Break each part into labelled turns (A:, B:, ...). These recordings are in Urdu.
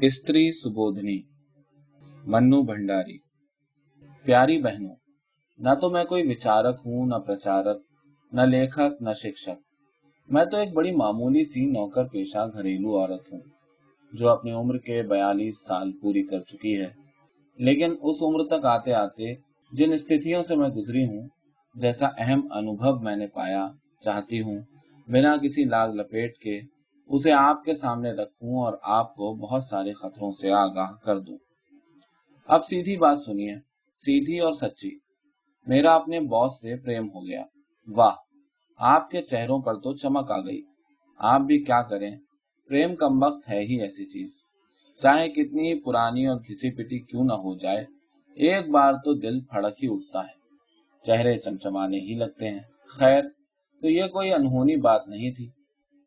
A: استری سبودھنی، منو بھنڈاری۔ پیاری بہنوں، نہ تو میں کوئی وچارک ہوں، نہ پرچارک، نہ لیکھک، نہ شکشک۔ میں تو ایک بڑی معمولی سی نوکر پیشہ گھریلو عورت ہوں، جو اپنی عمر کے بیالیس سال پوری کر چکی ہے۔ لیکن اس عمر تک آتے آتے جن استھتیوں سے میں گزری ہوں، جیسا اہم انوبھو میں نے پایا چاہتی ہوں، بنا کسی لاگ لپیٹ کے اسے آپ کے سامنے رکھوں اور آپ کو بہت سارے خطروں سے آگاہ کر دوں۔ اب سیدھی بات سنیے، سیدھی اور سچی۔ میرا اپنے باس سے پریم ہو گیا۔ واہ، آپ کے چہروں پر تو چمک آ گئی۔ آپ بھی کیا کریں؟ پریم کم وقت ہے ہی ایسی چیز۔ چاہے کتنی پرانی اور کھسی پٹی کیوں نہ ہو جائے، ایک بار تو دل پھڑک ہی اٹھتا ہے۔ چہرے چمچمانے ہی لگتے ہیں۔ خیر، تو یہ کوئی انہونی بات نہیں تھی۔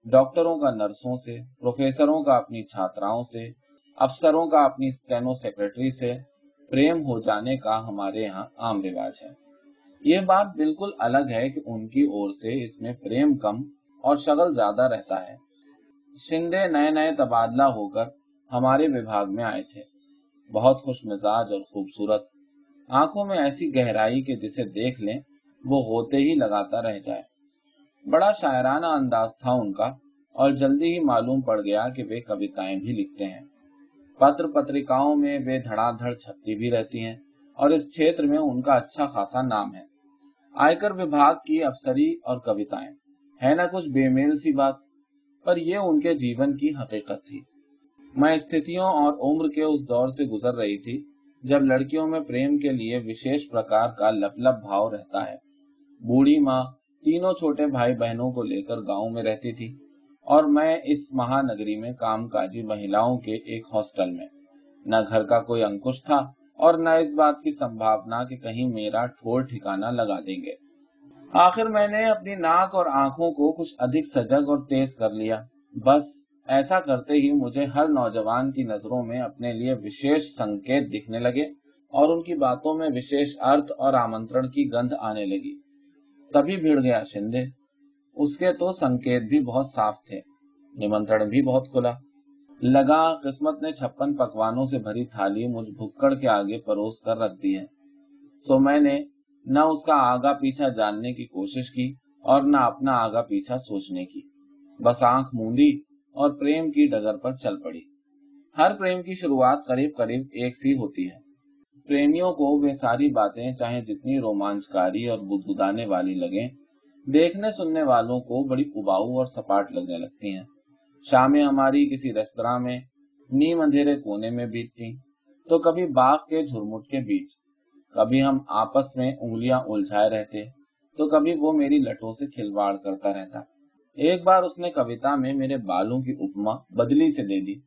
A: ڈاکٹروں کا نرسوں سے، پروفیسروں کا اپنی چھاتراؤں سے، افسروں کا اپنی سٹینو سیکرٹری سے پریم ہو جانے کا ہمارے یہاں عام رواج ہے۔ یہ بات بالکل الگ ہے کہ ان کی اور سے اس میں پریم کم اور شغل زیادہ رہتا ہے۔ شندے نئے نئے تبادلہ ہو کر ہمارے وبھاگ میں آئے تھے۔ بہت خوش مزاج اور خوبصورت۔ آنکھوں میں ایسی گہرائی کہ جسے دیکھ لیں، وہ ہوتے ہی لگاتا رہ جائے۔ بڑا شاعرانہ انداز تھا ان کا، اور جلدی ہی معلوم پڑ گیا کہ وہ کوتائیں بھی لکھتے ہیں۔ پتر پترکاؤں میں وہ دھڑا دھڑ چھپتی بھی رہتی ہیں، اور اس چھیتر میں ان کا اچھا خاصا نام ہے۔ آئکر وبھاگ کی افسری اور کوتائیں ہے نہ کچھ بے میل سی بات، پر یہ ان کے جیون کی حقیقت تھی۔ میں استھتیوں اور عمر کے اس دور سے گزر رہی تھی، جب لڑکیوں میں پریم کے لیے وشیش پرکار کا لپ لپ بھاؤ رہتا ہے۔ بوڑھی ماں تینوں چھوٹے بھائی بہنوں کو لے کر گاؤں میں رہتی تھی اور میں اس مہا نگری میں کام کاجی مہیلاؤں کے ایک ہاسٹل میں۔ نہ گھر کا کوئی انکش تھا اور نہ اس بات کی سمبھاونا کہ کہیں میرا ٹھوڑ ٹھکانہ لگا دیں گے۔ آخر میں نے اپنی ناک اور آنکھوں کو کچھ ادھک سجگ اور تیز کر لیا۔ بس ایسا کرتے ہی مجھے ہر نوجوان کی نظروں میں اپنے لیے وشیش سنکیت دکھنے لگے اور ان کی باتوں میں وشیش ارتھ اور آمنترن کی گند آنے لگی۔ تبھی بھیڑ گیا شندے اس کے تو سنکیت بھی بہت صاف تھے نمنترن بھی بہت کھلا لگا قسمت نے چھپن پکوانوں سے بھری تھالی مجھ بھکڑ کے آگے پروس کر رکھ دی ہے سو میں نے نہ اس کا آگا پیچھا جاننے کی کوشش کی اور نہ اپنا آگا پیچھا سوچنے کی بس آنکھ موندی اور پریم کی ڈگر پر چل پڑی ہر پریم کی شروعات قریب قریب ایک سی ہوتی ہے پریمیوں کو وہ ساری باتیں چاہے جتنی رومانچکاری اور بدبدانے والی لگیں، دیکھنے سننے والوں کو بڑی اباؤ اور سپاٹ لگنے لگتی ہیں۔ شامیں ہماری کسی ریستوراں میں نیم اندھیرے کونے میں بیتتی، تو کبھی باغ کے جھرمٹ کے بیچ، کبھی ہم آپس میں انگلیاں الجھائے رہتے، تو کبھی وہ میری لٹوں سے کھلواڑ کرتا رہتا۔ ایک بار اس نے کبھی میں میرے بالوں کی اپما بدلی سے دے دی۔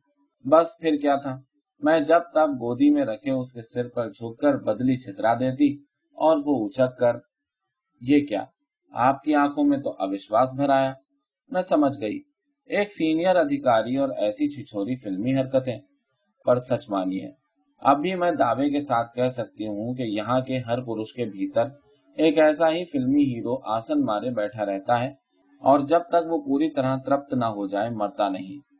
A: بس پھر کیا تھا؟ میں جب تک گودی میں رکھے اس کے سر پر جھک کر بدلی چھترا دیتی اور وہ اچک کر، یہ کیا؟ آپ کی آنکھوں میں تو اوشواس بھرایا میں سمجھ گئی۔ ایک سینئر ادھیکاری اور ایسی چھچوری فلمی حرکتیں۔ پر سچ مانی ہے۔ اب بھی میں دعوے کے ساتھ کہہ سکتی ہوں کہ یہاں کے ہر پروش کے بھیتر ایک ایسا ہی فلمی ہیرو آسن مارے بیٹھا رہتا ہے اور جب تک وہ پوری طرح ترپت نہ ہو جائے، مرتا نہیں۔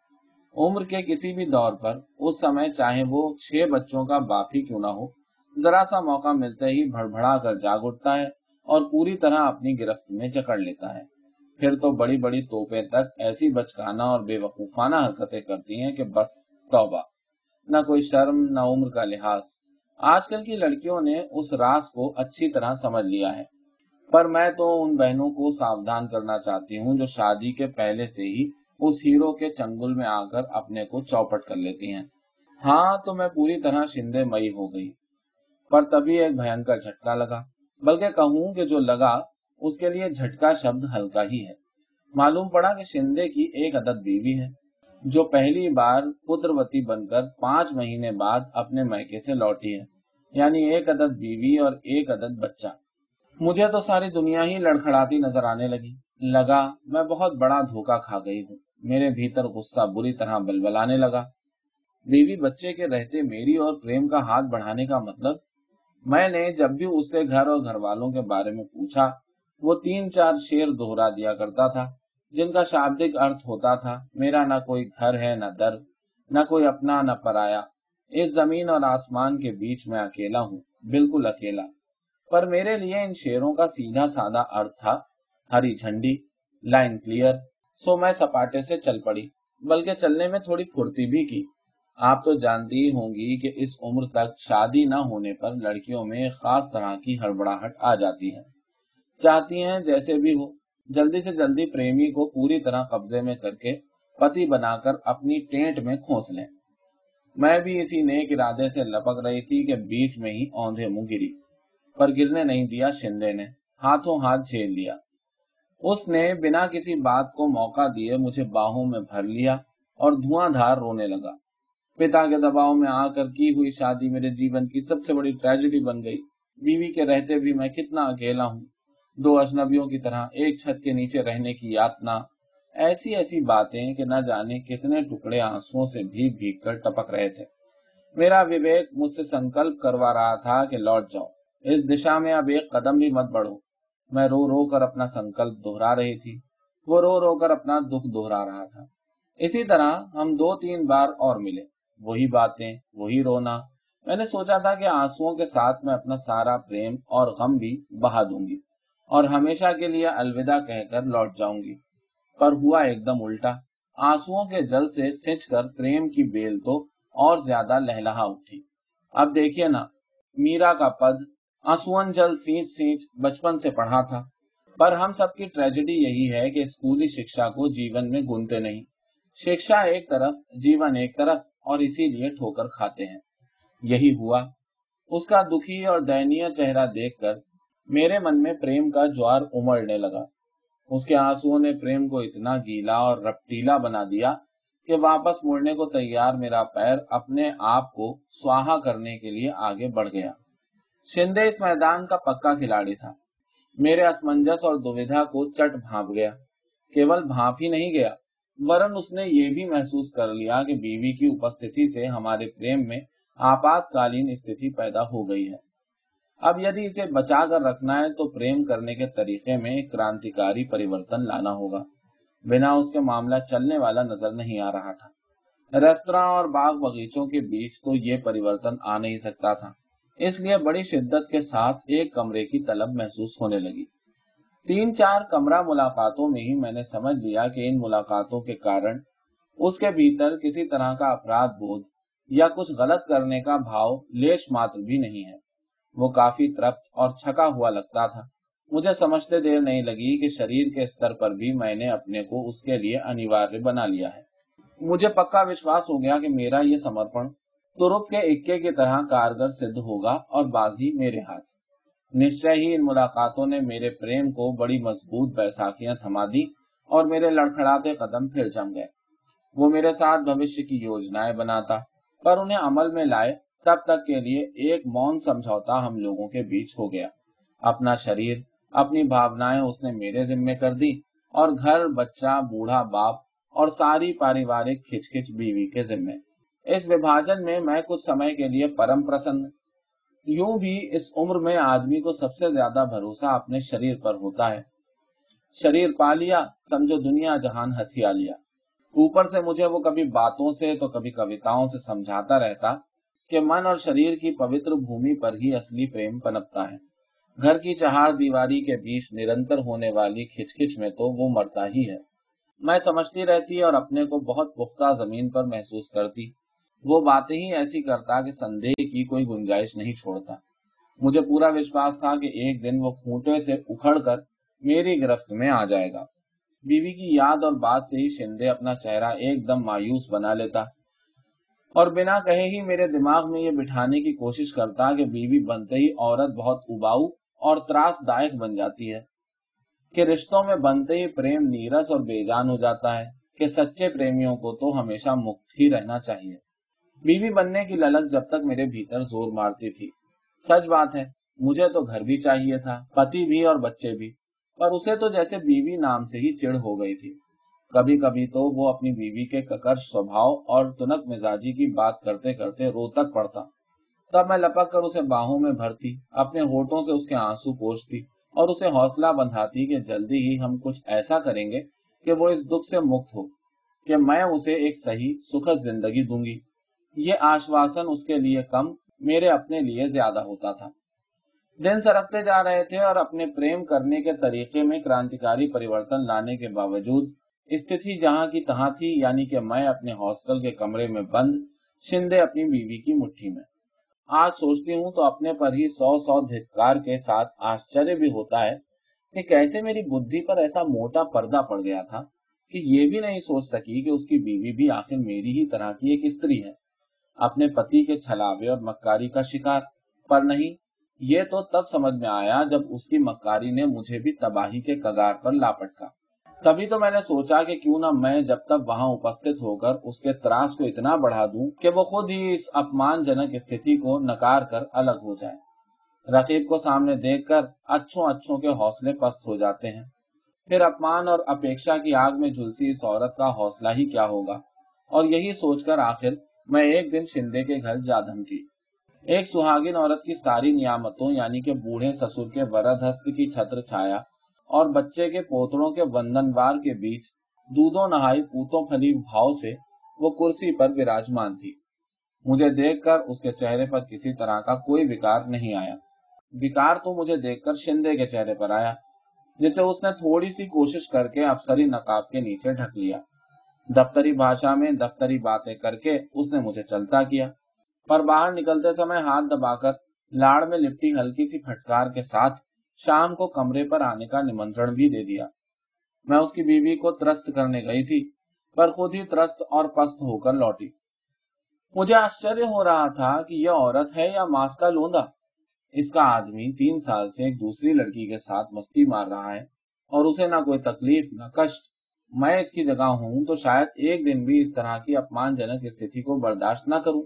A: عمر کے کسی بھی دور پر، اس سمے چاہے وہ چھ بچوں کا باپ ہی کیوں نہ ہو، ذرا سا موقع ملتے ہی بھڑ بھڑا کر جاگ اٹھتا ہے اور پوری طرح اپنی گرفت میں جکڑ لیتا ہے۔ پھر تو بڑی بڑی توپے تک ایسی بچکانہ اور بے وقوفانہ حرکتیں کرتی ہیں کہ بس توبہ۔ نہ کوئی شرم، نہ عمر کا لحاظ۔ آج کل کی لڑکیوں نے اس راز کو اچھی طرح سمجھ لیا ہے۔ پر میں تو ان بہنوں کو ساودھان کرنا چاہتی ہوں جو شادی کے پہلے سے ہی اس ہیرو کے چنگل میں آ کر اپنے کو چوپٹ کر لیتی ہیں۔ ہاں تو میں پوری طرح شندے مئی ہو گئی۔ پر تبھی ایک بھینکر جھٹکا لگا۔ بلکہ کہوں کہ جو لگا، اس کے لیے جھٹکا شبد ہلکا ہی ہے۔ معلوم پڑا کہ شندے کی ایک عدد بیوی ہے جو پہلی بار پتروتی بن کر پانچ مہینے بعد اپنے میکے سے لوٹی ہے۔ یعنی ایک عدد بیوی اور ایک عدد بچہ۔ مجھے تو ساری دنیا ہی لڑکھڑاتی نظر آنے لگی۔ لگا، میں بہت بڑا دھوکا کھا گئی ہوں۔ میرے بھیتر غصہ بری طرح بلبلانے لگا۔ بیوی بچے کے رہتے میری اور پریم کا ہاتھ بڑھانے کا مطلب میں نے جب بھی اس سے گھر اور گھر والوں کے بارے میں پوچھا، وہ تین چار شیر دوہرا دیا کرتا تھا، جن کا شابدک ارتھ ہوتا تھا، میرا نہ کوئی گھر ہے، نہ در، نہ کوئی اپنا، نہ پرایا۔ اس زمین اور آسمان کے بیچ میں اکیلا ہوں، بالکل اکیلا۔ پر میرے لیے ان شیروں کا سیدھا سادہ ارتھ تھا، ہری جھنڈی، لائن کلیئر سو میں سپاٹے سے چل پڑی، بلکہ چلنے میں تھوڑی پھرتی بھی کی۔ آپ تو جانتی ہوں گی کہ اس عمر تک شادی نہ ہونے پر لڑکیوں میں خاص طرح کی ہڑبڑاہٹ آ جاتی ہے۔ چاہتی ہیں جیسے بھی ہو جلدی سے جلدی پریمی کو پوری طرح قبضے میں کر کے پتی بنا کر اپنی ٹینٹ میں کھونس لیں۔ میں بھی اسی نیک ارادے سے لپک رہی تھی کہ بیچ میں ہی اوندھے منہ گری۔ پر گرنے نہیں دیا، شندے نے ہاتھوں ہاتھ جھیل لیا۔ اس نے بنا کسی بات کو موقع دیے، مجھے باہوں میں بھر لیا اور دھواں دھار رونے لگا۔ پتا کے دباؤ میں آ کر کی ہوئی شادی میرے جیون کی سب سے بڑی ٹریجڈی بن گئی۔ بیوی کے رہتے بھی میں کتنا اکیلا ہوں۔ دو اجنبیوں کی طرح ایک چھت کے نیچے رہنے کی یاتنا۔ ایسی ایسی باتیں کہ نہ جانے کتنے ٹکڑے آنسو سے بھی بھیگ کر ٹپک رہے تھے۔ میرا وویک مجھ سے سنکلپ کروا رہا تھا کہ لوٹ جاؤ۔ اس دشا میں اب ایک قدم بھی مت بڑھو۔ میں رو رو کر اپنا سنکلپ دوہرا رہی تھی۔ وہ رو رو کر اپنا دکھ دوہرا رہا تھا۔ اسی طرح ہم دو تین بار اور ملے۔ وہی باتیں، وہی رونا۔ میں نے سوچا تھا کہ آنسو کے ساتھ میں اپنا سارا پریم اور غم بھی بہا دوں گی اور ہمیشہ کے لیے الوداع کہہ کر لوٹ جاؤں گی۔ پر ہوا ایک دم الٹا۔ آنسو کے جل سے سچ کر پریم کی بیل تو اور زیادہ لہلہا اٹھی۔ اب دیکھیے نا، میرا کا پد آنسون جل سینچ سینچ بچپن سے پڑھا تھا۔ پر ہم سب کی ٹریجڈی یہی ہے کہ اسکولی شکشا کو جیون میں گنتے نہیں۔ شکشا ایک طرف، جیون ایک طرف اور اسی لیے ٹھوکر کھاتے ہیں۔ یہی ہوا۔ اس کا دکھی اور دینی چہرہ دیکھ کر میرے من میں پریم کا جوار امڑنے لگا۔ اس کے آنسو نے پریم کو اتنا گیلا اور رپٹیلا بنا دیا کہ واپس مڑنے کو تیار میرا پیر اپنے آپ کو سواہا کرنے کے لیے آگے بڑھ گیا۔ شندے اس میدان کا پکا کھلاڑی تھا۔ میرے اسمنجس اور دویدھا کو چٹ بھانپ گیا۔ کیول بھانپ ہی نہیں گیا ورن اس نے یہ بھی محسوس کر لیا کہ بیوی کی اپستھی سے ہمارے پریم میں آپات کالین استھتی پیدا ہو گئی ہے۔ اب یدی اسے بچا کر رکھنا ہے تو پریم کرنے کے طریقے میں ایک کرانتیکاری پریورتن لانا ہوگا۔ بنا اس کے معاملہ چلنے والا نظر نہیں آ رہا تھا۔ ریستوراں اور باغ باغیچوں کے بیچ تو یہ پریورتن آ نہیں سکتا تھا۔ اس لیے بڑی شدت کے ساتھ ایک کمرے کی طلب محسوس ہونے لگی۔ تین چار کمرہ ملاقاتوں میں ہی میں نے سمجھ لیا کہ ان ملاقاتوں کے کارن اس کے بھیتر کسی طرح کا اپرادھ بودھ یا کچھ غلط کرنے کا بھاؤ لیش ماتر بھی نہیں ہے۔ وہ کافی ترپت اور چھکا ہوا لگتا تھا۔ مجھے سمجھتے دیر نہیں لگی کہ شریر کے استر پر بھی میں نے اپنے کو اس کے لیے انیواریہ بنا لیا ہے۔ مجھے پکا وشواس ہو گیا کہ میرا یہ سمرپن ترپ کے اکے کی طرح کارگر سدھ ہوگا اور بازی میرے ہاتھ۔ نشچے ہی ان ملاقاتوں نے میرے پریم کو بڑی مضبوط بیساکھیاں تھما دی اور میرے لڑکھڑاتے قدم پھر جم گئے۔ وہ میرے ساتھ بھوشیہ کی یوجنائیں بناتا، پر انہیں عمل میں لائے تب تک کے لیے ایک مون سمجھوتا ہم لوگوں کے بیچ ہو گیا۔ اپنا شریر، اپنی بھاونائیں اس نے میرے ذمے کر دی اور گھر، بچہ، بوڑھا، باپ اور ساری پاریوارک کھچ کھچ بیوی کے ذمے۔ اس وبھاجن میں میں کچھ سمے کے لیے پرم پرسن، یوں بھی اس عمر میں آدمی کو سب سے زیادہ بھروسہ اپنے شریر پر ہوتا ہے۔ شریر پا لیا، سمجھو دنیا جہان ہتھیا لیا۔ اوپر سے مجھے وہ کبھی باتوں سے تو کبھی کوتاؤں سے سمجھاتا رہتا کہ من اور شریر کی پوتر بھومی پر ہی اصلی پریم پنپتا ہے۔ گھر کی چہار دیواری کے بیچ نرنتر ہونے والی کھچ کھچ میں تو وہ مرتا ہی ہے۔ میں سمجھتی رہتی اور اپنے کو بہت پختہ زمین پر محسوس کرتی۔ وہ باتیں ہی ایسی کرتا کہ سندے کی کوئی گنجائش نہیں چھوڑتا۔ مجھے پورا وشواس تھا کہ ایک دن وہ کھوٹے سے اکھڑ کر میری گرفت میں آ جائے گا۔ بیوی کی یاد اور بات سے ہی شندے اپنا چہرہ ایک دم مایوس بنا لیتا۔ اور بنا کہے ہی میرے دماغ میں یہ بٹھانے کی کوشش کرتا کہ بیوی بنتے ہی عورت بہت اباؤ اور تراس دائک بن جاتی ہے۔ کہ رشتوں میں بنتے ہی پریم نیرس اور بے جان ہو جاتا ہے۔ کہ سچے پریمیوں کو تو ہمیشہ مکت ہی رہنا چاہیے۔ بیوی بننے کی للک جب تک میرے بھیتر زور مارتی تھی۔ سچ بات ہے، مجھے تو گھر بھی چاہیے تھا، پتی بھی اور بچے بھی، پر اسے تو جیسے بیوی نام سے ہی چڑ ہو گئی تھی۔ کبھی کبھی تو وہ اپنی بیوی کے ککر سوبھاؤ اور تنک مزاجی کی بات کرتے کرتے رو تک پڑتا۔ تب میں لپک کر اسے باہوں میں بھرتی، اپنے ہوٹوں سے اس کے آنسو پوچھتی اور اسے حوصلہ بندھاتی کہ جلدی ہی ہم کچھ ایسا کریں گے کہ وہ اس دکھ سے مکت ہو کہ میں اسے ایک صحیح سکھد زندگی دوں گی۔ یہ آشواسن اس کے لیے کم، میرے اپنے لیے زیادہ ہوتا تھا۔ دن سرکتے جا رہے تھے اور اپنے پریم کرنے کے طریقے میں کرانتیکاری پریورتن لانے کے باوجود استھتی جہاں کی تہاں تھی یعنی کہ میں اپنے ہاسٹل کے کمرے میں بند، شندے اپنی بیوی کی مٹھی میں۔ آج سوچتی ہوں تو اپنے پر ہی سو سو دھکار کے ساتھ آشچر بھی ہوتا ہے کہ کیسے میری بدھی پر ایسا موٹا پردہ پڑ گیا تھا کہ یہ بھی نہیں سوچ سکی کہ اس کی بیوی بھی آخر میری ہی طرح کی ایک استری ہے۔ اپنے پتی کے چھلاوے اور مکاری کا شکار۔ پر نہیں، یہ تو تب سمجھ میں آیا جب اس کی مکاری نے مجھے بھی تباہی کے کگار پر لاپٹکا تبھی تو میں نے سوچا کہ کیوں نہ میں جب تک وہاں اپستھت ہو کر اس کے تراس کو اتنا بڑھا دوں کہ وہ خود ہی اس اپمان جنک استھتی کو نکار کر الگ ہو جائے۔ رقیب کو سامنے دیکھ کر اچھوں اچھوں کے حوصلے پست ہو جاتے ہیں۔ پھر اپمان اور اپیکشا کی آگ میں جھلسی اس عورت کا حوصلہ ہی کیا ہوگا؟ اور یہی سوچ کر آخر میں ایک دن شندے کے گھر جا دھمکی۔ ایک سہاگن عورت کی ساری نعمتوں یعنی کہ بوڑھے سسر کے ورد ہست کی چھتر چھایا اور بچے کے پوتڑوں کے وندن بار کے بیچ دودھوں نہائی پوتوں پھلی بھاؤ سے وہ کرسی پر وراجمان تھی۔ مجھے دیکھ کر اس کے چہرے پر کسی طرح کا کوئی وکار نہیں آیا۔ وکار تو مجھے دیکھ کر شندے کے چہرے پر آیا، جسے اس نے تھوڑی سی کوشش کر کے افسری نقاب کے نیچے ڈھک لیا۔ دفتری بھاشا میں دفتری باتیں کر کے اس نے مجھے چلتا کیا۔ پر باہر نکلتے سمے ہاتھ دبا کر لاڑ میں لپٹی ہلکی سی پھٹکار کے ساتھ شام کو کمرے پر آنے کا نمنترن بھی دے دیا۔ میں اس کی بیوی کو ترست کرنے گئی تھی، پر خود ہی ترست اور پست ہو کر لوٹی۔ مجھے آشچر ہو رہا تھا کہ یہ عورت ہے یا ماس کا لوندا۔ اس کا آدمی تین سال سے ایک دوسری لڑکی کے ساتھ مستی مار رہا ہے اور اسے نہ کوئی تکلیف، نہ کشٹ میں اس کی جگہ ہوں تو شاید ایک دن بھی اس طرح کی اپمان جنک استھتی کو برداشت نہ کروں۔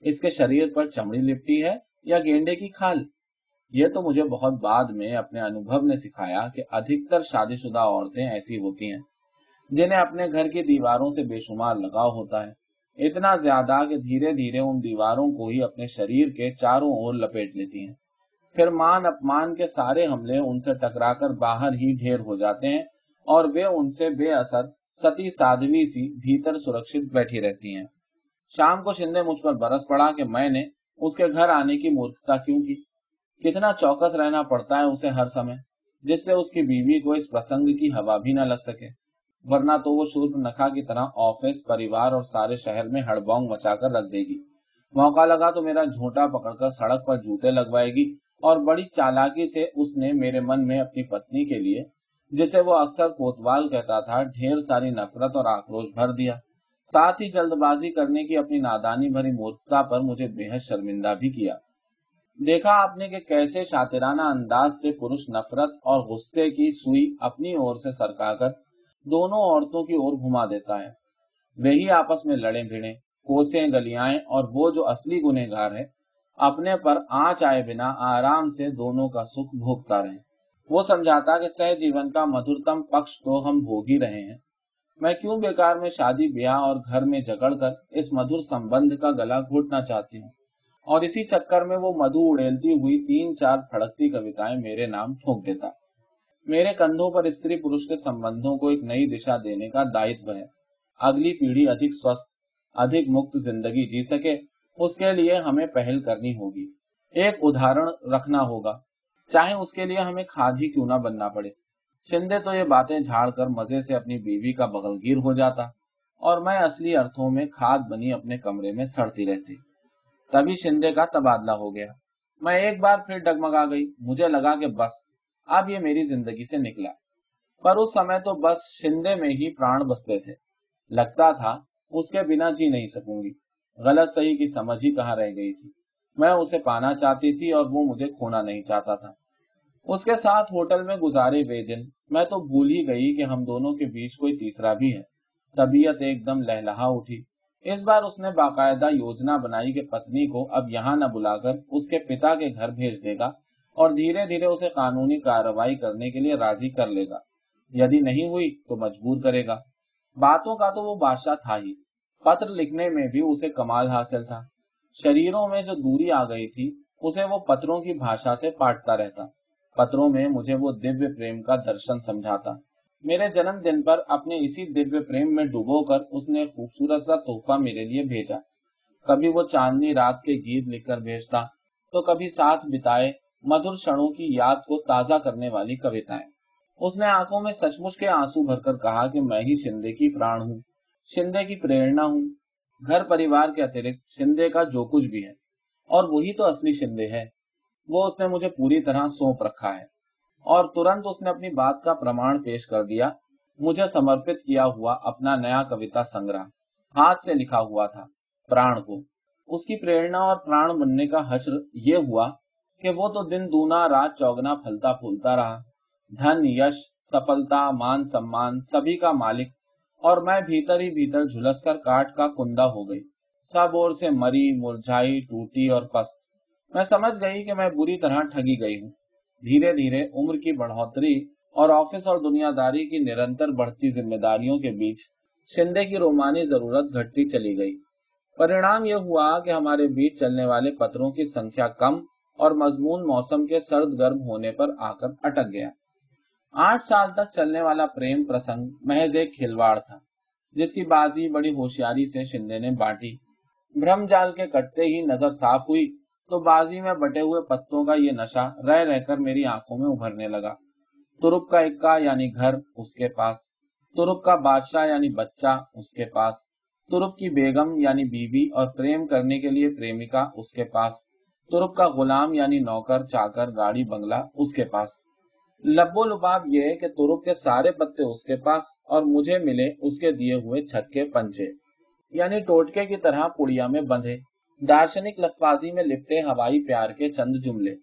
A: اس کے شریر پر چمڑی لپٹی ہے یا گینڈے کی کھال؟ یہ تو مجھے بہت بعد میں اپنے انوبھو نے سکھایا کہ ادھکتر شادی شدہ عورتیں ایسی ہوتی ہیں جنہیں اپنے گھر کی دیواروں سے بے شمار لگاؤ ہوتا ہے۔ اتنا زیادہ کہ دھیرے دھیرے ان دیواروں کو ہی اپنے شریر کے چاروں اور لپیٹ لیتی ہیں۔ پھر مان اپمان کے سارے حملے ان سے ٹکرا کر باہر ہی ڈھیر ہو جاتے ہیں۔ اور وہ ان سے بے اثر ستی سادوی سی بھیتر سرکشت بیٹھی رہتی ہیں۔ شام کو شندے مجھ پر برس پڑا کہ میں نے اس کے گھر آنے کی مورکھتا کیوں کی؟ کتنا چوکس رہنا پڑتا ہے اسے ہر سمے، جس سے اس کی بیوی کو اس پرسنگ کی ہوا بھی نہ لگ سکے۔ ورنہ تو وہ شورپ نکھا کی طرح آفس، پریوار اور سارے شہر میں ہڑبونگ مچا کر رکھ دے گی۔ موقع لگا تو میرا جھوٹا پکڑ کر سڑک پر جوتے لگوائے گی اور بڑی چالاکی سے اس نے میرے من میں اپنی پتنی کے لیے جسے وہ اکثر کوتوال کہتا تھا، ڈھیر ساری نفرت اور آکروش بھر دیا۔ ساتھ ہی جلد بازی کرنے کی اپنی نادانی بھری مورتا پر مجھے بے حد شرمندہ بھی کیا۔ دیکھا آپ نے کہ کیسے شاطرانہ انداز سے پرش نفرت اور غصے کی سوئی اپنی اور سے سرکا کر دونوں عورتوں کی اور گھما دیتا ہے۔ وہی آپس میں لڑے بھیڑے کوسے گلیاں اور وہ جو اصلی گنہ گار ہے اپنے پر آنچ آئے بنا آرام سے دونوں کا سکھ بھوگتا رہے۔ وہ سمجھاتا کہ سہ جیون کا مدھرتم پکش تو ہم بھوگ ہی رہے ہیں۔ میں کیوں بیکار میں شادی، بیاہ اور گھر میں جگڑ کر اس مدھر سمبند کا گلا گھوٹنا چاہتی ہوں؟ اور اسی چکر میں وہ مدھو اڑیلتی ہوئی تین چار پھڑکتی کوتائیں میرے نام ٹھوک دیتا۔ میرے کندھوں پر استری پروش کے سمبندوں کو ایک نئی دشا دینے کا دائتو ہے۔ اگلی پیڑھی ادھک سوستھ، ادھک مکت زندگی جی سکے، اس کے لیے ہمیں پہل کرنی ہوگی۔ ایک ادھارن رکھنا ہوگا۔ چاہے اس کے لیے ہمیں کھاد ہی کیوں نہ بننا پڑے۔ شندے تو یہ باتیں جھاڑ کر مزے سے اپنی بیوی کا بغل گیر ہو جاتا اور میں اصلی ارتھوں میں کھاد بنی اپنے کمرے میں سڑتی رہتی۔ تبھی شندے کا تبادلہ ہو گیا۔ میں ایک بار پھر ڈگمگا گئی۔ مجھے لگا کہ بس، اب یہ میری زندگی سے نکلا۔ پر اس سمے تو بس شندے میں ہی پران بستے تھے۔ لگتا تھا، اس کے بنا جی نہیں سکوں گی۔ غلط صحیح کی سمجھ ہی کہاں رہ گئی تھی؟ میں اسے پانا چاہتی تھی اور وہ مجھے کھونا نہیں چاہتا تھا۔ اس کے ساتھ ہوٹل میں گزارے وے دن میں تو بھول ہی گئی کہ ہم دونوں کے بیچ کوئی تیسرا بھی ہے۔ طبیعت ایک دم لہلہا اٹھی۔ اس بار اس نے باقاعدہ یوجنا بنائی کہ پتنی کو اب یہاں نہ بلا کر اس کے پتا کے گھر بھیج دے گا اور دھیرے دھیرے اسے قانونی کاروائی کرنے کے لیے راضی کر لے گا۔ یدی نہیں ہوئی تو مجبور کرے گا۔ باتوں کا تو وہ بادشاہ تھا ہی۔ پتر لکھنے میں بھی اسے کمال حاصل تھا۔ شریروں میں جو دوری آ گئی تھی، اسے وہ پتروں کی بھاشا سے پاٹتا رہتا۔ پتروں میں مجھے وہ دیویہ پریم کا درشن سمجھاتا۔ میرے جنم دن پر اپنے اسی دیویہ پریم میں ڈوبو کر اس نے خوبصورت سا تحفہ میرے لیے بھیجا۔ کبھی وہ چاندنی رات کے گیت لکھ کر بھیجتا، تو کبھی ساتھ بتائے مدھر شنوں کی یاد کو تازہ کرنے والی کویتائیں۔ اس نے آنکھوں میں سچ مچ کے آنسو بھر کر کہا کہ میں ہی شندے کی پران ہوں، شندے کی پریرنا ہوں گھر پریوار کے اترکت شندے کا جو کچھ بھی ہے۔ اور وہی تو اصلی شندے ہے۔ وہ اس نے مجھے پوری طرح سونپ رکھا ہے۔ اور ترنت اس نے اپنی بات کا پرمان پیش کر دیا۔ مجھے سمرپت کیا ہوا اپنا نیا کویتا سنگرہ۔ ہاتھ سے لکھا ہوا تھا، پران کو۔ اس کی پریرنا اور پران بننے کا حشر یہ ہوا کہ وہ تو دن دونا رات چوگنا پھلتا پھولتا رہا۔ دھن، یش، سفلتا، مان، سمان، سبھی کا مالک اور میں بھیتر ہی بھیتر جھلس کر کاٹ کا کندا ہو گئی۔ سب اور سے مری، مرجھائی، ٹوٹی اور پست۔ میں سمجھ گئی کہ میں بری طرح ٹھگی گئی ہوں۔ دھیرے دھیرے عمر کی بڑھوتری اور آفس اور دنیا داری کی نرنتر بڑھتی ذمہ داریوں کے بیچ شندے کی رومانی ضرورت گھٹتی چلی گئی۔ پرینام یہ ہوا کہ ہمارے بیچ چلنے والے پتروں کی سنکھیا کم اور مضمون موسم کے سرد گرم ہونے پر آ کر اٹک گیا۔ آٹھ سال تک چلنے والا پریم پرسنگ محض ایک کھلواڑ تھا، جس کی بازی بڑی ہوشیاری سے شندے نے بانٹی۔ برہم جال کے کٹتے ہی نظر صاف ہوئی تو بازی میں بٹے ہوئے پتوں کا یہ نشہ رہ رہ کر میری آنکھوں میں ابھرنے لگا۔ ترک کا اکا یعنی گھر اس کے پاس، ترک کا بادشاہ یعنی بچہ اس کے پاس، ترک کی بیگم یعنی بیوی اور پریم کرنے کے لیے پریمکا اس کے پاس، ترک کا غلام یعنی نوکر، چاکر، گاڑی، بنگلہ اس کے پاس۔ لبو لباب یہ ہے کہ ترک کے سارے پتے اس کے پاس اور مجھے ملے اس کے دیے ہوئے چھکے پنچے یعنی ٹوٹکے کی طرح پڑیا میں بندھے، دارشنک لفاظی میں لپٹے ہوائی پیار کے چند جملے۔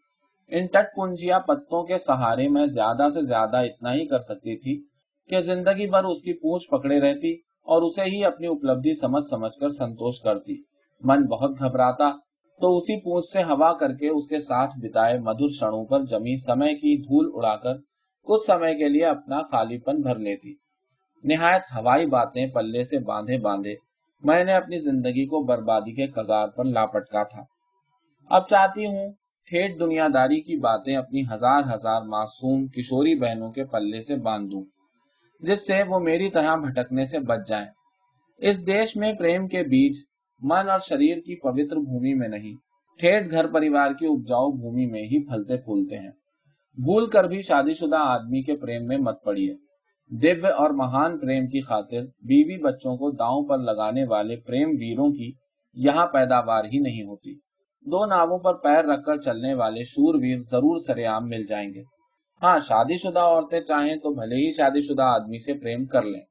A: ان ٹٹ پنجیا پتوں کے سہارے میں زیادہ سے زیادہ اتنا ہی کر سکتی تھی کہ زندگی بھر اس کی پونچھ پکڑے رہتی اور اسے ہی اپنی اپلبدھی سمجھ سمجھ کر سنتوش کرتی۔ من بہت گھبراتا تو اسی پونچھ سے ہوا کر کے اس کے ساتھ بتائے مدھر شنوں پر جمی سمے کی دھول اڑا کر کچھ سمے کے لیے اپنا خالی پن بھر لیتی۔ نہایت ہوائی باتیں پلے سے باندھے باندھے میں نے اپنی زندگی کو بربادی کے کگار پر لاپٹکا تھا۔ اب چاہتی ہوں ٹھیٹ دنیا داری کی باتیں اپنی ہزار ہزار معصوم کشوری بہنوں کے پلے سے باندھ دوں جس سے وہ میری طرح بھٹکنے سے بچ جائیں۔ اس دیش میں پریم کے بیج من اور شریر کی پوتر بھومی میں نہیں، ٹھیٹ گھر پریوار کی اپجاؤ بھومی میں ہی پھلتے پھولتے ہیں۔ بھول کر بھی شادی شدہ آدمی کے پریم میں مت پڑیے۔ دیو اور مہان پریم کی خاطر بیوی بچوں کو داؤں پر لگانے والے پریم ویروں کی یہاں پیداوار ہی نہیں ہوتی۔ دو ناووں پر پیر رکھ کر چلنے والے شور ویر ضرور سریام مل جائیں گے۔ ہاں شادی شدہ عورتیں چاہیں تو بھلے ہی شادی شدہ آدمی سے پریم کر لیں۔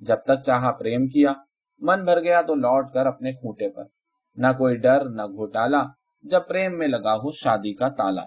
A: جب تک چاہا پریم کیا من بھر گیا تو لوٹ کر اپنے کھوٹے پر۔ نہ کوئی ڈر، نہ گھوٹالا، جب پریم میں لگا ہو شادی کا تالا۔